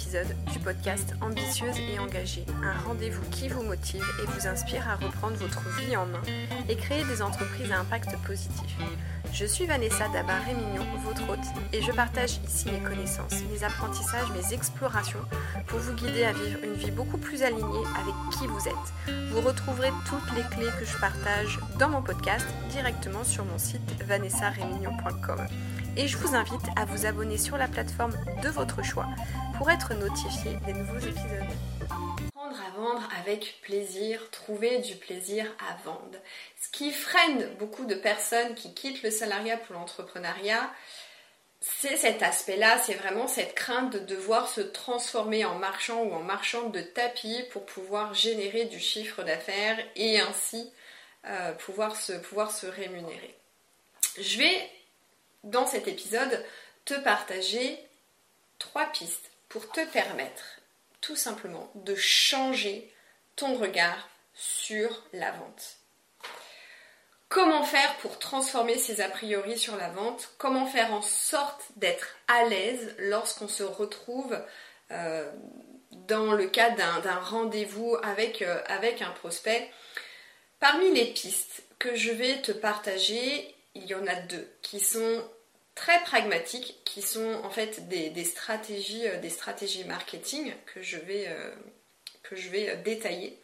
épisode du podcast Ambitieuse et engagée, un rendez-vous qui vous motive et vous inspire à reprendre votre vie en main et créer des entreprises à impact positif. Je suis Vanessa Dabar-Rémignon, votre hôte, et je partage ici mes connaissances, mes apprentissages, mes explorations pour vous guider à vivre une vie beaucoup plus alignée avec qui vous êtes. Vous retrouverez toutes les clés que je partage dans mon podcast directement sur mon site vanessarémignon.com. Et je vous invite à vous abonner sur la plateforme de votre choix être notifié des nouveaux épisodes. Prendre à vendre avec plaisir, trouver du plaisir à vendre. Ce qui freine beaucoup de personnes qui quittent le salariat pour l'entrepreneuriat, c'est cet aspect-là, c'est vraiment cette crainte de devoir se transformer en marchand ou en marchande de tapis pour pouvoir générer du chiffre d'affaires et ainsi euh, pouvoir, se, pouvoir se rémunérer. Je vais, dans cet épisode, te partager trois pistes pour te permettre tout simplement de changer ton regard sur la vente. Comment faire pour transformer ses a priori sur la vente? Comment faire en sorte d'être à l'aise lorsqu'on se retrouve euh, dans le cadre d'un rendez-vous euh, avec un prospect? Parmi les pistes que je vais te partager, il y en a deux qui sont très pragmatiques, qui sont en fait des, stratégies, euh, des stratégies marketing que je vais, que je vais détailler.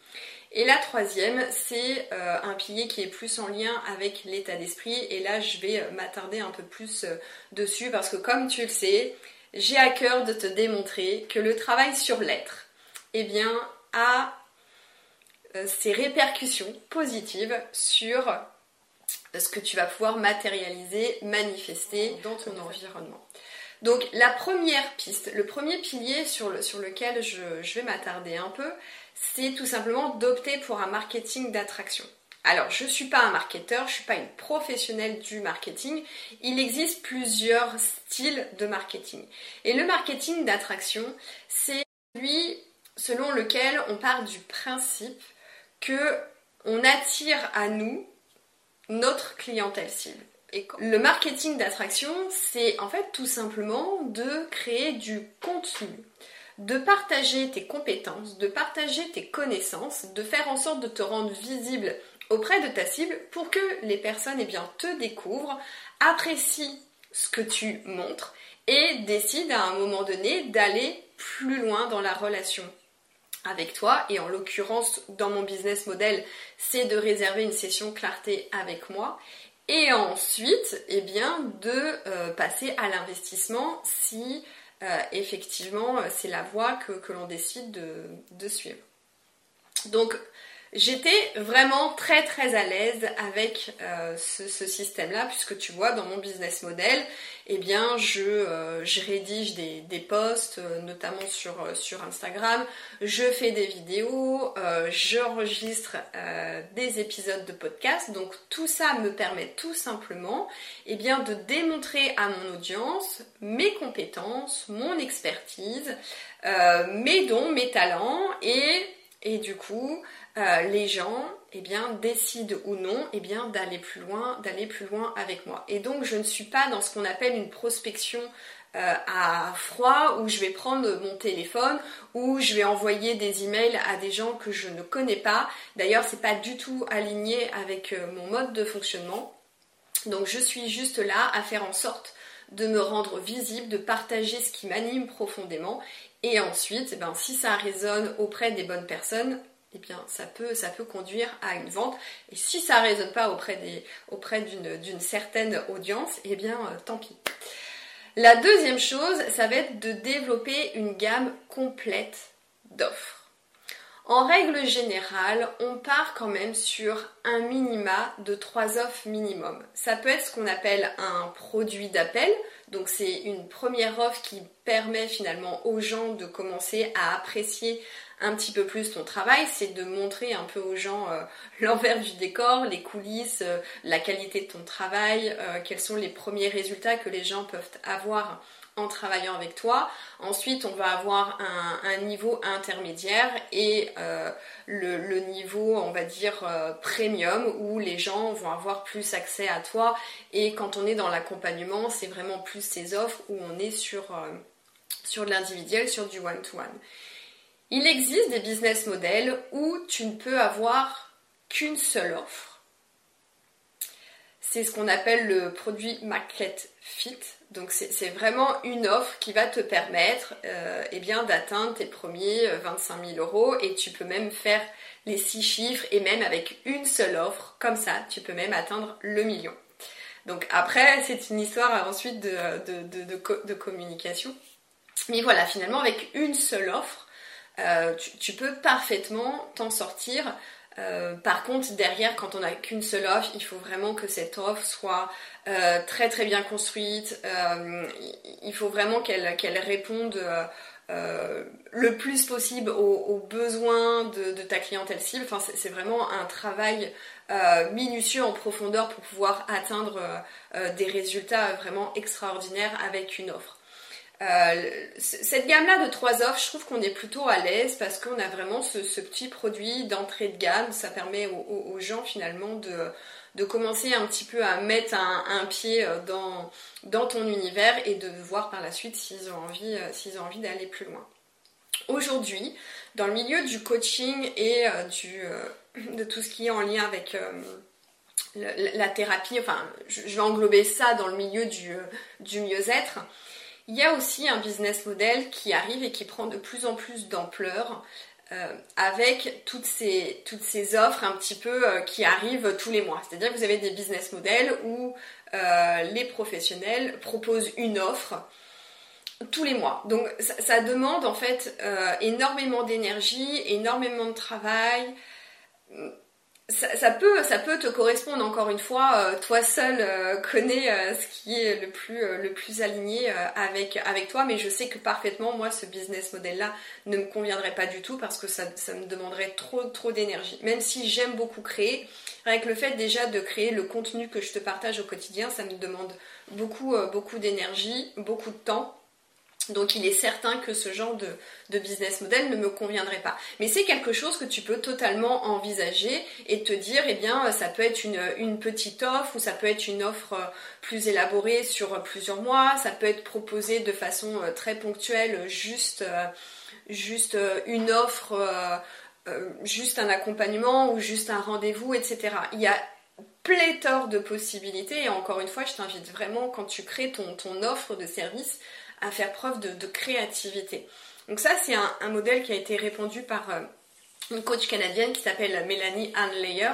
Et la troisième, c'est euh, un pilier qui est plus en lien avec l'état d'esprit. Et là, je vais euh, m'attarder un peu plus euh, dessus parce que comme tu le sais, j'ai à cœur de te démontrer que le travail sur l'être, eh bien, a ses répercussions positives sur ce que tu vas pouvoir matérialiser, manifester dans ton environnement. Donc la première piste, le premier pilier sur, lequel je vais m'attarder un peu, c'est tout simplement d'opter pour un marketing d'attraction. Alors, je ne suis pas un marketeur, je ne suis pas une professionnelle du marketing. Il existe plusieurs styles de marketing. Et le marketing d'attraction, c'est celui selon lequel on part du principe que on attire à nous notre clientèle cible. Et le marketing d'attraction, c'est en fait tout simplement de créer du contenu de partager tes compétences, de partager tes connaissances, de faire en sorte de te rendre visible auprès de ta cible pour que les personnes eh bien, te découvrent, apprécient ce que tu montres et décident à un moment donné d'aller plus loin dans la relation avec toi et en l'occurrence dans mon business model c'est de réserver une session clarté avec moi et ensuite eh bien de euh, passer à l'investissement si euh, effectivement, c'est la voie que, l'on décide de, suivre. Donc, J'étais vraiment très très à l'aise avec euh, ce, système-là, puisque tu vois, dans mon business model, eh bien, je, euh, rédige des, posts, euh, notamment sur, sur Instagram, je fais des vidéos, j'enregistre des épisodes de podcast. Donc tout ça me permet tout simplement eh bien, de démontrer à mon audience mes compétences, mon expertise, mes dons, mes talents et, et du coup, euh, les gens eh bien, décident ou non eh bien, d'aller plus loin, d'aller plus loin avec moi. Et donc je ne suis pas dans ce qu'on appelle une prospection euh, à froid où je vais prendre mon téléphone, où je vais envoyer des emails à des gens que je ne connais pas. D'ailleurs, c'est pas du tout aligné avec euh, mon mode de fonctionnement. Donc je suis juste là à faire en sorte de me rendre visible, de partager ce qui m'anime profondément. Et ensuite, eh ben, si ça résonne auprès des bonnes personnes, eh bien ça peut, ça peut conduire à une vente. Et si ça ne résonne pas auprès, auprès d'une, certaine audience, eh bien euh, tant pis. La deuxième chose, ça va être de développer une gamme complète d'offres. En règle générale, on part quand même sur un minima de trois offres minimum. Ça peut être ce qu'on appelle un produit d'appel. Donc c'est une première offre qui permet finalement aux gens de commencer à apprécier un petit peu plus ton travail, c'est de montrer un peu aux gens euh, l'envers du décor, les coulisses, euh, la qualité de ton travail, euh, quels sont les premiers résultats que les gens peuvent avoir en travaillant avec toi. Ensuite, on va avoir un, niveau intermédiaire et le, niveau, on va dire, premium où les gens vont avoir plus accès à toi. Et quand on est dans l'accompagnement, c'est vraiment plus ces offres où on est sur sur de l'individuel, sur du one-to-one. Il existe des business models où tu ne peux avoir qu'une seule offre. C'est ce qu'on appelle le produit market fit. Donc c'est vraiment une offre qui va te permettre euh, eh d'atteindre tes premiers 25 euh, 000 euros et tu peux même faire les six chiffres et même avec une seule offre, comme ça, tu peux même atteindre le million. Donc après, c'est une histoire ensuite de, communication. Mais voilà, finalement, avec une seule offre, euh, tu, peux parfaitement t'en sortir. Euh, par contre, derrière, quand on n'a qu'une seule offre, il faut vraiment que cette offre soit euh, très très bien construite. il faut vraiment qu'elle réponde le plus possible aux, besoins de, ta clientèle cible. Enfin, c'est vraiment un travail minutieux en profondeur pour pouvoir atteindre des résultats vraiment extraordinaires avec une offre. Cette gamme-là de trois offres, je trouve qu'on est plutôt à l'aise parce qu'on a vraiment ce, petit produit d'entrée de gamme. Ça permet aux, gens finalement de, commencer un petit peu à mettre un, pied dans, dans, ton univers et de voir par la suite s'ils ont envie, s'ils ont envie d'aller plus loin. Aujourd'hui, dans le milieu du coaching et du, de tout ce qui est en lien avec euh, la, thérapie, enfin je, vais englober ça dans le milieu du, euh, du mieux-être, il y a aussi un business model qui arrive et qui prend de plus en plus d'ampleur euh, avec toutes ces, toutes ces offres un petit peu qui arrivent tous les mois. C'est-à-dire que vous avez des business models où les professionnels proposent une offre tous les mois. Donc ça demande en fait énormément d'énergie, énormément de travail, ça, peut, ça peut te correspondre encore une fois. Euh, toi seul euh, connais euh, ce qui est le plus, le plus aligné avec, avec toi, mais je sais que parfaitement, moi, ce business model-là ne me conviendrait pas du tout parce que ça, ça me demanderait trop, trop d'énergie. Même si j'aime beaucoup créer, avec le fait déjà de créer le contenu que je te partage au quotidien, ça me demande beaucoup, beaucoup d'énergie, beaucoup de temps. Donc il est certain que ce genre de, business model ne me conviendrait pas. Mais c'est quelque chose que tu peux totalement envisager et te dire, eh bien, ça peut être une, petite offre ou ça peut être une offre euh, plus élaborée sur plusieurs mois, ça peut être proposé de façon euh, très ponctuelle, juste, euh, une offre, juste un accompagnement ou juste un rendez-vous, etc. Il y a pléthore de possibilités et encore une fois, je t'invite vraiment quand tu crées ton offre de service à faire preuve de, créativité. Donc ça, c'est un, modèle qui a été répandu par euh, une coach canadienne qui s'appelle Mélanie Ann Layer.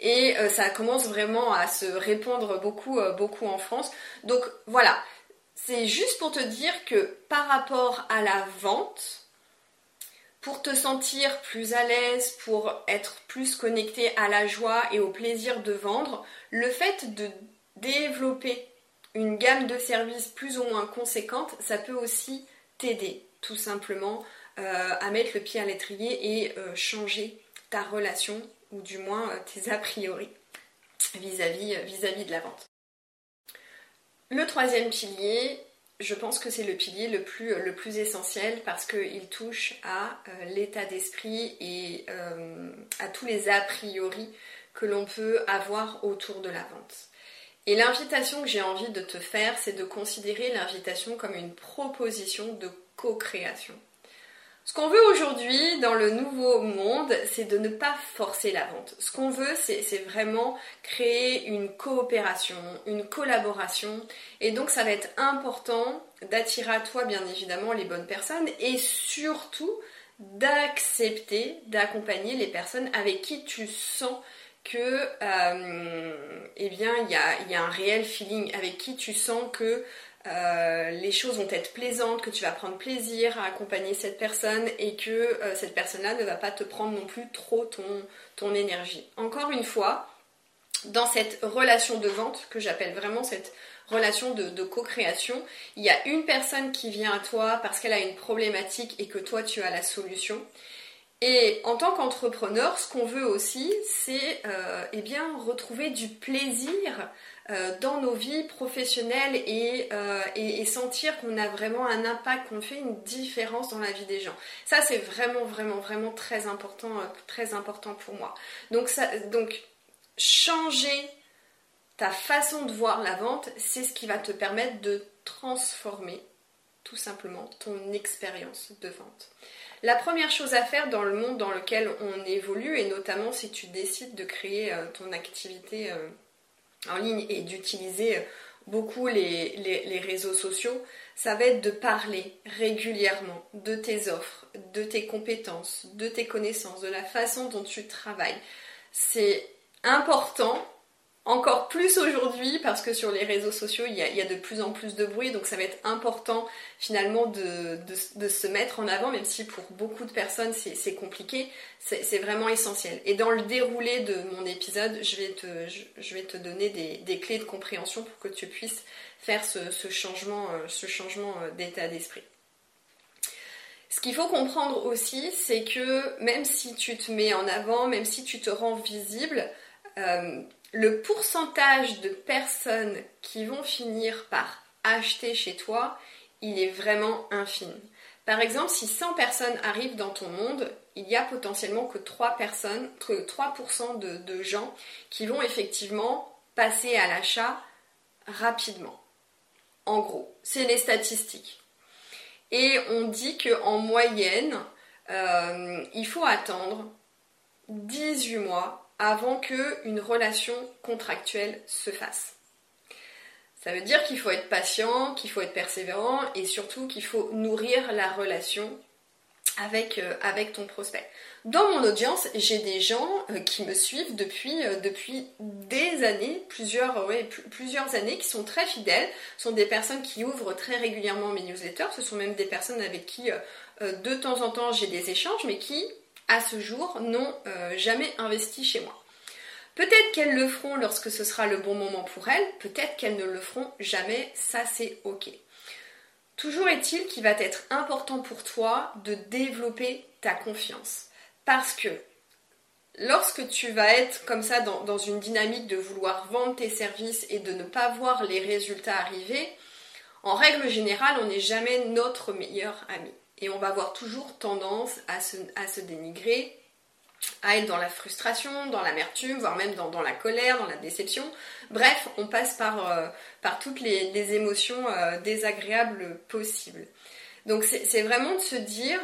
Et euh, ça commence vraiment à se répandre beaucoup, euh, beaucoup en France. Donc voilà, c'est juste pour te dire que par rapport à la vente, pour te sentir plus à l'aise, pour être plus connecté à la joie et au plaisir de vendre, le fait de développer une gamme de services plus ou moins conséquente, ça peut aussi t'aider tout simplement euh, à mettre le pied à l'étrier et euh, changer ta relation ou du moins euh, tes a priori vis-à-vis de la vente. Le troisième pilier, je pense que c'est le pilier le plus, le plus essentiel parce qu'il touche à l'état d'esprit et à tous les a priori que l'on peut avoir autour de la vente. Et l'invitation que j'ai envie de te faire, c'est de considérer l'invitation comme une proposition de co-création. Ce qu'on veut aujourd'hui dans le nouveau monde, c'est de ne pas forcer la vente. Ce qu'on veut, c'est vraiment créer une coopération, une collaboration. Et donc, ça va être important d'attirer à toi, bien évidemment, les bonnes personnes et surtout d'accepter d'accompagner les personnes avec qui tu sens que euh, eh bien il y a, un réel feeling avec qui tu sens que euh, les choses vont être plaisantes, que tu vas prendre plaisir à accompagner cette personne et que euh, cette personne-là ne va pas te prendre non plus trop ton, énergie. Encore une fois, dans cette relation de vente que j'appelle vraiment cette relation de co-création, il y a une personne qui vient à toi parce qu'elle a une problématique et que toi tu as la solution. Et en tant qu'entrepreneur, ce qu'on veut aussi, c'est euh, eh bien retrouver du plaisir euh, dans nos vies professionnelles euh, et, sentir qu'on a vraiment un impact, qu'on fait une différence dans la vie des gens. Ça, c'est vraiment, vraiment, vraiment très important, très important pour moi. Donc, donc, changer ta façon de voir la vente, c'est ce qui va te permettre de transformer tout simplement ton expérience de vente. La première chose à faire dans le monde dans lequel on évolue, et notamment si tu décides de créer euh, ton activité euh, en ligne et d'utiliser beaucoup les, réseaux sociaux, ça va être de parler régulièrement de tes offres, de tes compétences, de tes connaissances, de la façon dont tu travailles. C'est important encore plus aujourd'hui parce que sur les réseaux sociaux il y, a, de plus en plus de bruit donc ça va être important finalement de, se mettre en avant même si pour beaucoup de personnes c'est compliqué c'est vraiment essentiel. Et dans le déroulé de mon épisode je vais te, je, vais te donner des, clés de compréhension pour que tu puisses faire ce, changement, ce changement euh, euh, d'état d'esprit. Ce qu'il faut comprendre aussi, c'est que même si tu te mets en avant, même si tu te rends visible, euh, le pourcentage de personnes qui vont finir par acheter chez toi, il est vraiment infime. Par exemple, si 100 personnes arrivent dans ton monde, il y a potentiellement que 3 personnes, 3% de, de gens qui vont effectivement passer à l'achat rapidement. En gros, c'est les statistiques. Et on dit qu'en moyenne, euh, il faut attendre 18 mois avant qu'une relation contractuelle se fasse. Ça veut dire qu'il faut être patient, qu'il faut être persévérant et surtout qu'il faut nourrir la relation avec, euh, avec ton prospect. Dans mon audience, j'ai des gens euh, qui me suivent depuis, euh, depuis des années, plusieurs, plusieurs années, qui sont très fidèles, sont des personnes qui ouvrent très régulièrement mes newsletters, ce sont même des personnes avec qui de temps en temps j'ai des échanges, mais qui à ce jour, n'ont euh, jamais investi chez moi. Peut-être qu'elles le feront lorsque ce sera le bon moment pour elles, peut-être qu'elles ne le feront jamais, ça c'est ok. Toujours est-il qu'il va être important pour toi de développer ta confiance. Parce que lorsque tu vas être comme ça dans, dans, une dynamique de vouloir vendre tes services et de ne pas voir les résultats arriver, en règle générale, on n'est jamais notre meilleur ami et on va avoir toujours tendance à se, dénigrer, à être dans la frustration, dans l'amertume, voire même dans, la colère, dans la déception. Bref, on passe par, euh, toutes les, émotions euh, désagréables possibles. Donc c'est vraiment de se dire,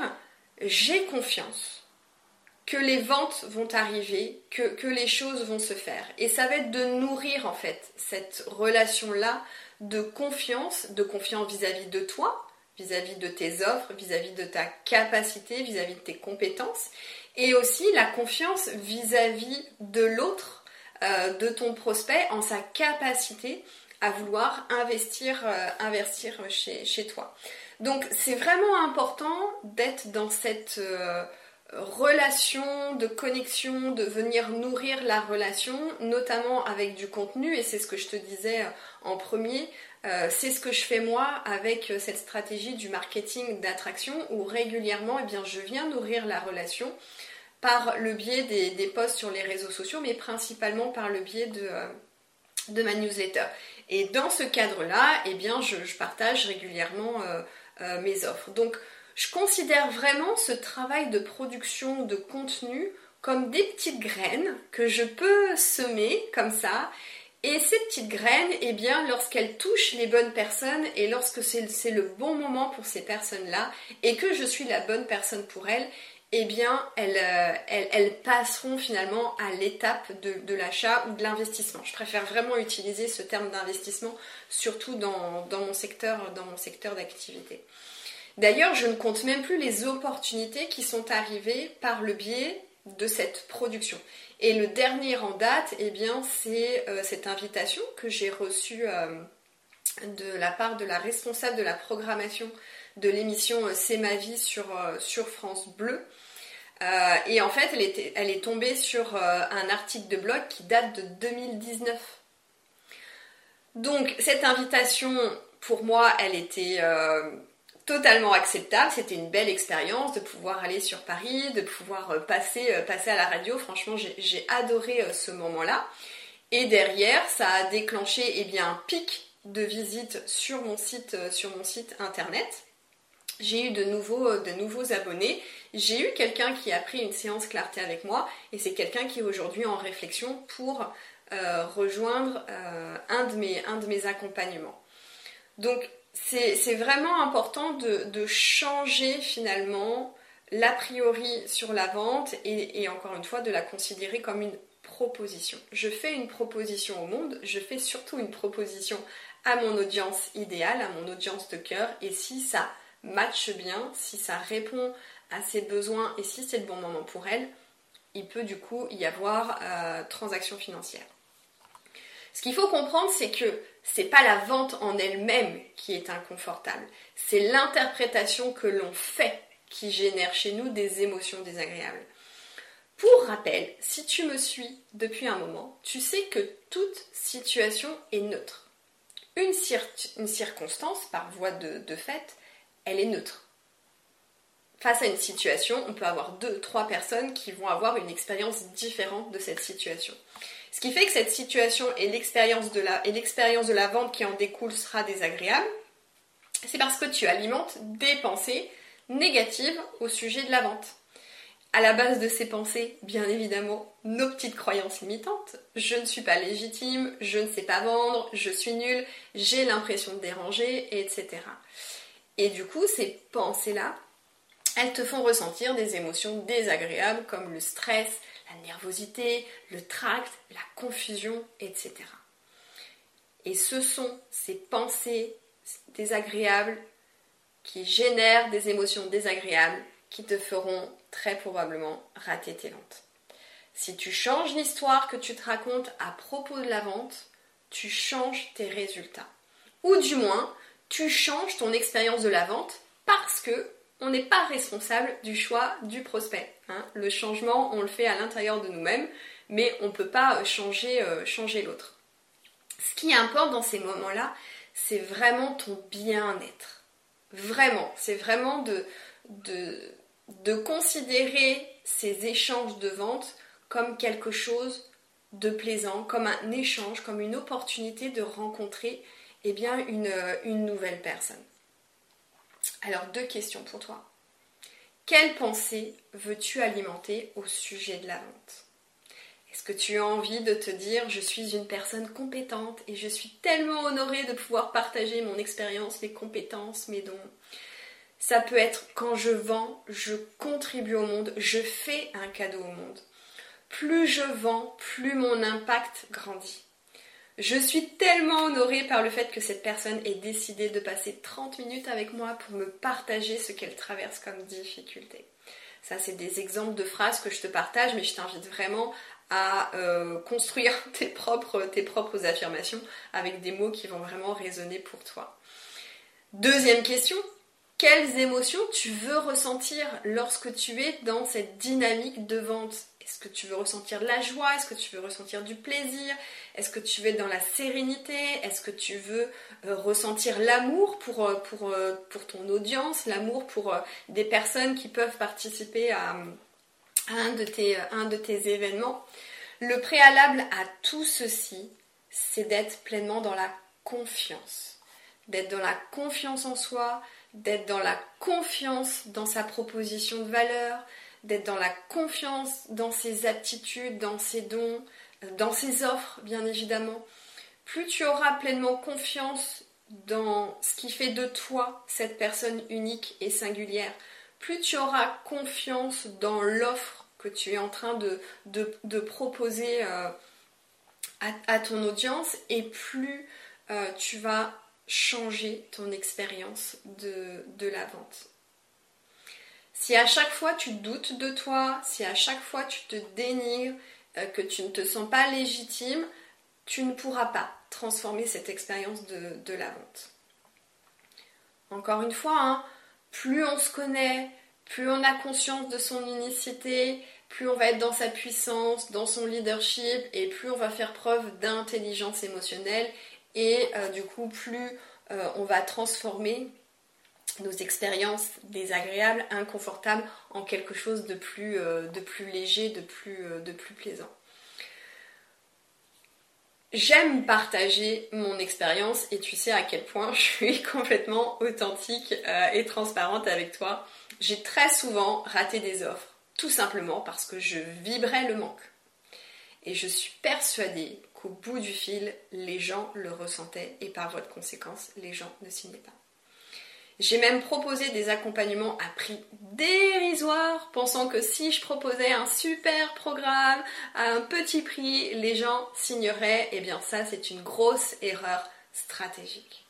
j'ai confiance que les ventes vont arriver, que, les choses vont se faire. Et ça va être de nourrir en fait cette relation-là de confiance, de confiance vis à -vis de toi, vis-à-vis de tes offres, vis-à-vis de ta capacité, vis-à-vis de tes compétences, et aussi la confiance vis-à-vis de l'autre, euh, de ton prospect, en sa capacité à vouloir investir, euh, investir chez, toi. Donc c'est vraiment important d'être dans cette euh, relation de connexion, de venir nourrir la relation, notamment avec du contenu, et c'est ce que je te disais en premier, euh, c'est ce que je fais moi avec euh, cette stratégie du marketing d'attraction où régulièrement eh je viens nourrir la relation par le biais des, posts sur les réseaux sociaux, mais principalement par le biais de, euh, ma newsletter. Et dans ce cadre-là, eh bien, je, partage régulièrement mes offres. Donc, je considère vraiment ce travail de production de contenu comme des petites graines que je peux semer comme ça et ces petites graines, eh bien, lorsqu'elles touchent les bonnes personnes et lorsque c'est le bon moment pour ces personnes-là et que je suis la bonne personne pour elles, eh bien, elles, euh, passeront finalement à l'étape de, l'achat ou de l'investissement. Je préfère vraiment utiliser ce terme d'investissement, surtout dans, mon secteur, dans mon secteur d'activité. D'ailleurs, je ne compte même plus les opportunités qui sont arrivées par le biais de cette production. Et le dernier en date, eh bien, c'est euh, cette invitation que j'ai reçue euh, de la part de la responsable de la programmation de l'émission euh, C'est ma vie sur, sur France Bleu. et en fait, elle, était, elle est tombée sur un article de blog qui date de 2019. Donc, cette invitation, pour moi, elle était totalement acceptable. C'était une belle expérience de pouvoir aller sur Paris, de pouvoir euh, passer, euh, passer à la radio. Franchement, j'ai adoré euh, ce moment-là. Et derrière, ça a déclenché eh bien, un pic de visite sur mon site, sur mon site internet. J'ai eu de nouveaux, de nouveaux abonnés. J'ai eu quelqu'un qui a pris une séance clarté avec moi et c'est quelqu'un qui est aujourd'hui en réflexion pour rejoindre un, de mes, un de mes accompagnements. Donc c'est vraiment important de, changer finalement l'a priori sur la vente et, encore une fois de la considérer comme une proposition. Je fais une proposition au monde, je fais surtout une proposition à mon audience idéale, à mon audience de cœur et si ça matche bien, si ça répond à ses besoins et si c'est le bon moment pour elle, il peut du coup y avoir euh, transaction financière. Ce qu'il faut comprendre, c'est que c'est pas la vente en elle-même qui est inconfortable, c'est l'interprétation que l'on fait qui génère chez nous des émotions désagréables. Pour rappel, si tu me suis depuis un moment, tu sais que toute situation est neutre. Une, circonstance, par voie de fait, elle est neutre. Face à une situation, on peut avoir deux, trois personnes qui vont avoir une expérience différente de cette situation. Ce qui fait que cette situation et l'expérience de la, l'expérience de la vente qui en découle sera désagréable, c'est parce que tu alimentes des pensées négatives au sujet de la vente. À la base de ces pensées, bien évidemment, nos petites croyances limitantes. Je ne suis pas légitime, je ne sais pas vendre, je suis nulle, j'ai l'impression de déranger, etc. Et du coup, ces pensées-là, elles te font ressentir des émotions désagréables comme le stress, la nervosité, le tract, la confusion, etc. Et ce sont ces pensées désagréables qui génèrent des émotions désagréables qui te feront très probablement rater tes ventes. Si tu changes l'histoire que tu te racontes à propos de la vente, tu changes tes résultats. Ou du moins, tu changes ton expérience de la vente parce que on n'est pas responsable du choix du prospect. Hein. Le changement, on le fait à l'intérieur de nous-mêmes, mais on ne peut pas euh, changer, euh, changer l'autre. Ce qui importe dans ces moments-là, c'est vraiment ton bien-être. Vraiment, c'est vraiment de, considérer ces échanges de vente comme quelque chose de plaisant, comme un échange, comme une opportunité de rencontrer eh bien, une, une nouvelle personne. Alors, deux questions pour toi. Quelle pensée veux-tu alimenter au sujet de la vente? Est-ce que tu as envie de te dire je suis une personne compétente et je suis tellement honorée de pouvoir partager mon expérience, mes compétences, mes dons? Ça peut être quand je vends, je contribue au monde, je fais un cadeau au monde. Plus je vends, plus mon impact grandit. Je suis tellement honorée par le fait que cette personne ait décidé de passer 30 minutes avec moi pour me partager ce qu'elle traverse comme difficulté. Ça, c'est des exemples de phrases que je te partage, mais je t'invite vraiment à euh, construire tes propres, tes propres affirmations avec des mots qui vont vraiment résonner pour toi. Deuxième question, quelles émotions tu veux ressentir lorsque tu es dans cette dynamique de vente? Est-ce que tu veux ressentir de la joie? Est-ce que tu veux ressentir du plaisir? Est-ce que tu veux être dans la sérénité? Est-ce que tu veux euh, ressentir l'amour pour, euh, pour, euh, pour, ton audience, l'amour pour des personnes qui peuvent participer à, un, de tes, un de tes événements? Le préalable à tout ceci, c'est d'être pleinement dans la confiance. D'être dans la confiance en soi, d'être dans la confiance dans sa proposition de valeur, d'être dans la confiance dans ses aptitudes, dans ses dons, dans ses offres, bien évidemment. Plus tu auras pleinement confiance dans ce qui fait de toi cette personne unique et singulière, plus tu auras confiance dans l'offre que tu es en train de, proposer euh, à, ton audience et plus euh, tu vas changer ton expérience de la vente. Si à chaque fois tu doutes de toi, si à chaque fois tu te dénigres, euh, que tu ne te sens pas légitime, tu ne pourras pas transformer cette expérience de, la vente. Encore une fois, hein, plus on se connaît, plus on a conscience de son unicité, plus on va être dans sa puissance, dans son leadership, et plus on va faire preuve d'intelligence émotionnelle, et euh, du coup, plus euh, on va transformer nos expériences désagréables, inconfortables, en quelque chose de plus, euh, léger, de plus, euh, de plus plaisant. J'aime partager mon expérience et tu sais à quel point je suis complètement authentique euh, et transparente avec toi. J'ai très souvent raté des offres, tout simplement parce que je vibrais le manque. Et je suis persuadée qu'au bout du fil, les gens le ressentaient et par voie de conséquence, les gens ne signaient pas. J'ai même proposé des accompagnements à prix dérisoire, pensant que si je proposais un super programme à un petit prix, les gens signeraient. Eh bien ça, c'est une grosse erreur stratégique.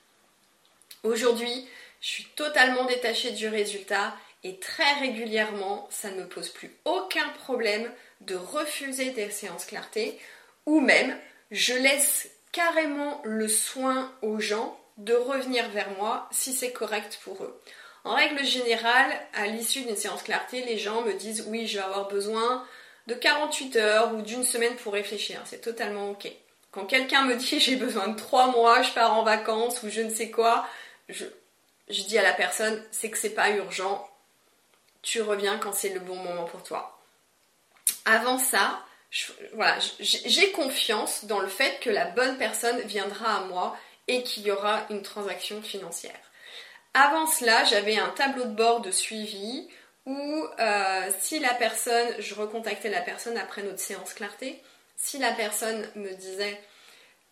Aujourd'hui, je suis totalement détachée du résultat et très régulièrement, ça ne me pose plus aucun problème de refuser des séances clarté ou même je laisse carrément le soin aux gens de revenir vers moi si c'est correct pour eux. En règle générale, à l'issue d'une séance clarté, les gens me disent oui, je vais avoir besoin de 48 heures ou d'une semaine pour réfléchir. C'est totalement ok. Quand quelqu'un me dit j'ai besoin de 3 mois, je pars en vacances ou je ne sais quoi, je, dis à la personne c'est que c'est pas urgent, tu reviens quand c'est le bon moment pour toi. Avant ça, voilà, j'ai confiance dans le fait que la bonne personne viendra à moi et qu'il y aura une transaction financière. Avant cela, j'avais un tableau de bord de suivi où euh, si la personne, je recontactais la personne après notre séance clarté, si la personne me disait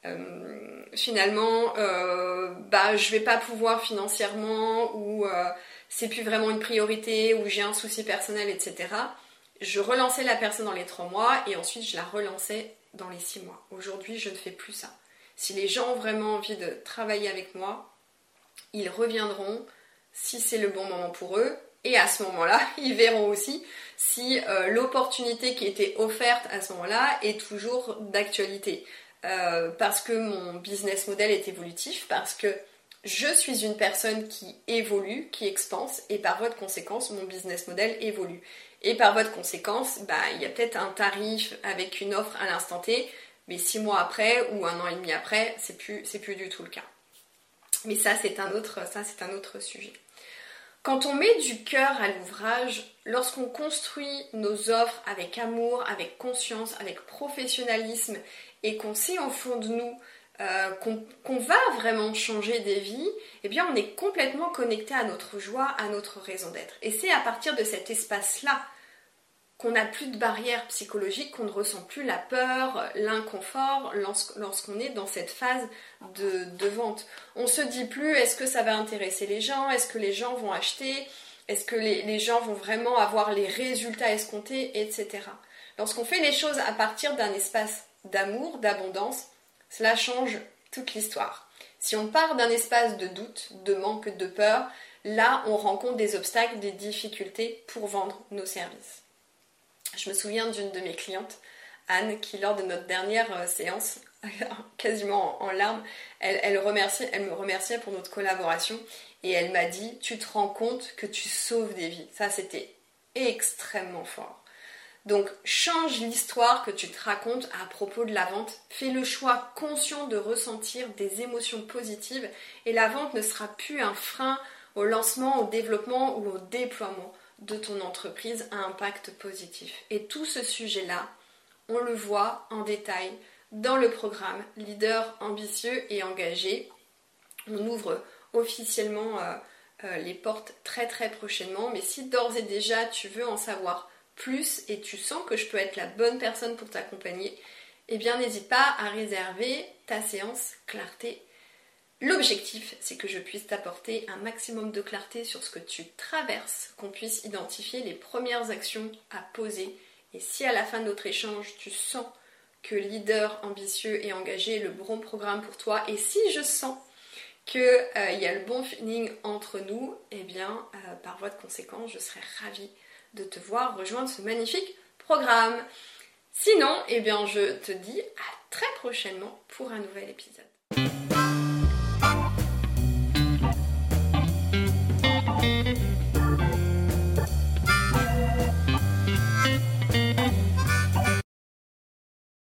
euh, finalement euh, bah je vais pas pouvoir financièrement ou c'est plus vraiment une priorité ou j'ai un souci personnel, etc. Je relançais la personne dans les trois mois et ensuite je la relançais dans les six mois. Aujourd'hui, je ne fais plus ça. Si les gens ont vraiment envie de travailler avec moi, ils reviendront si c'est le bon moment pour eux. Et à ce moment-là, ils verront aussi si euh, l'opportunité qui était offerte à ce moment-là est toujours d'actualité. Euh, parce que mon business model est évolutif, parce que je suis une personne qui évolue, qui expanse, et par votre conséquence, mon business model évolue. Et par votre conséquence, bah, il y a peut-être un tarif avec une offre à l'instant T, six mois après ou un an et demi après, c'est plus, c'est plus du tout le cas. Mais ça, c'est un autre, ça, c'est un autre sujet. Quand on met du cœur à l'ouvrage, lorsqu'on construit nos offres avec amour, avec conscience, avec professionnalisme et qu'on sait au fond de nous euh, qu'on va vraiment changer des vies, eh bien on est complètement connecté à notre joie, à notre raison d'être. Et c'est à partir de cet espace-là qu'on n'a plus de barrières psychologiques, qu'on ne ressent plus la peur, l'inconfort lorsqu'on est dans cette phase de, vente. On se dit plus est-ce que ça va intéresser les gens, est-ce que les gens vont acheter, est-ce que les, les, gens vont vraiment avoir les résultats escomptés, etc. Lorsqu'on fait les choses à partir d'un espace d'amour, d'abondance, cela change toute l'histoire. Si on part d'un espace de doute, de manque, de peur, là on rencontre des obstacles, des difficultés pour vendre nos services. Je me souviens d'une de mes clientes, Anne, qui lors de notre dernière euh, séance, quasiment en larmes, elle, me remerciait pour notre collaboration et elle m'a dit Tu te rends compte que tu sauves des vies. Ça, c'était extrêmement fort. Donc, change l'histoire que tu te racontes à propos de la vente. Fais le choix conscient de ressentir des émotions positives et la vente ne sera plus un frein au lancement, au développement ou au déploiement de ton entreprise à impact positif. Et tout ce sujet-là, on le voit en détail dans le programme Leader ambitieux et engagé. On ouvre officiellement euh, euh, les portes très très prochainement, mais si d'ores et déjà tu veux en savoir plus et tu sens que je peux être la bonne personne pour t'accompagner, eh bien n'hésite pas à réserver ta séance clarté L'objectif, c'est que je puisse t'apporter un maximum de clarté sur ce que tu traverses, qu'on puisse identifier les premières actions à poser. Et si à la fin de notre échange, tu sens que leader ambitieux et engagé est le bon programme pour toi, et si je sens qu'il euh, y a le bon feeling entre nous, eh bien, euh, par voie de conséquence, je serai ravie de te voir rejoindre ce magnifique programme. Sinon, eh bien, je te dis à très prochainement pour un nouvel épisode.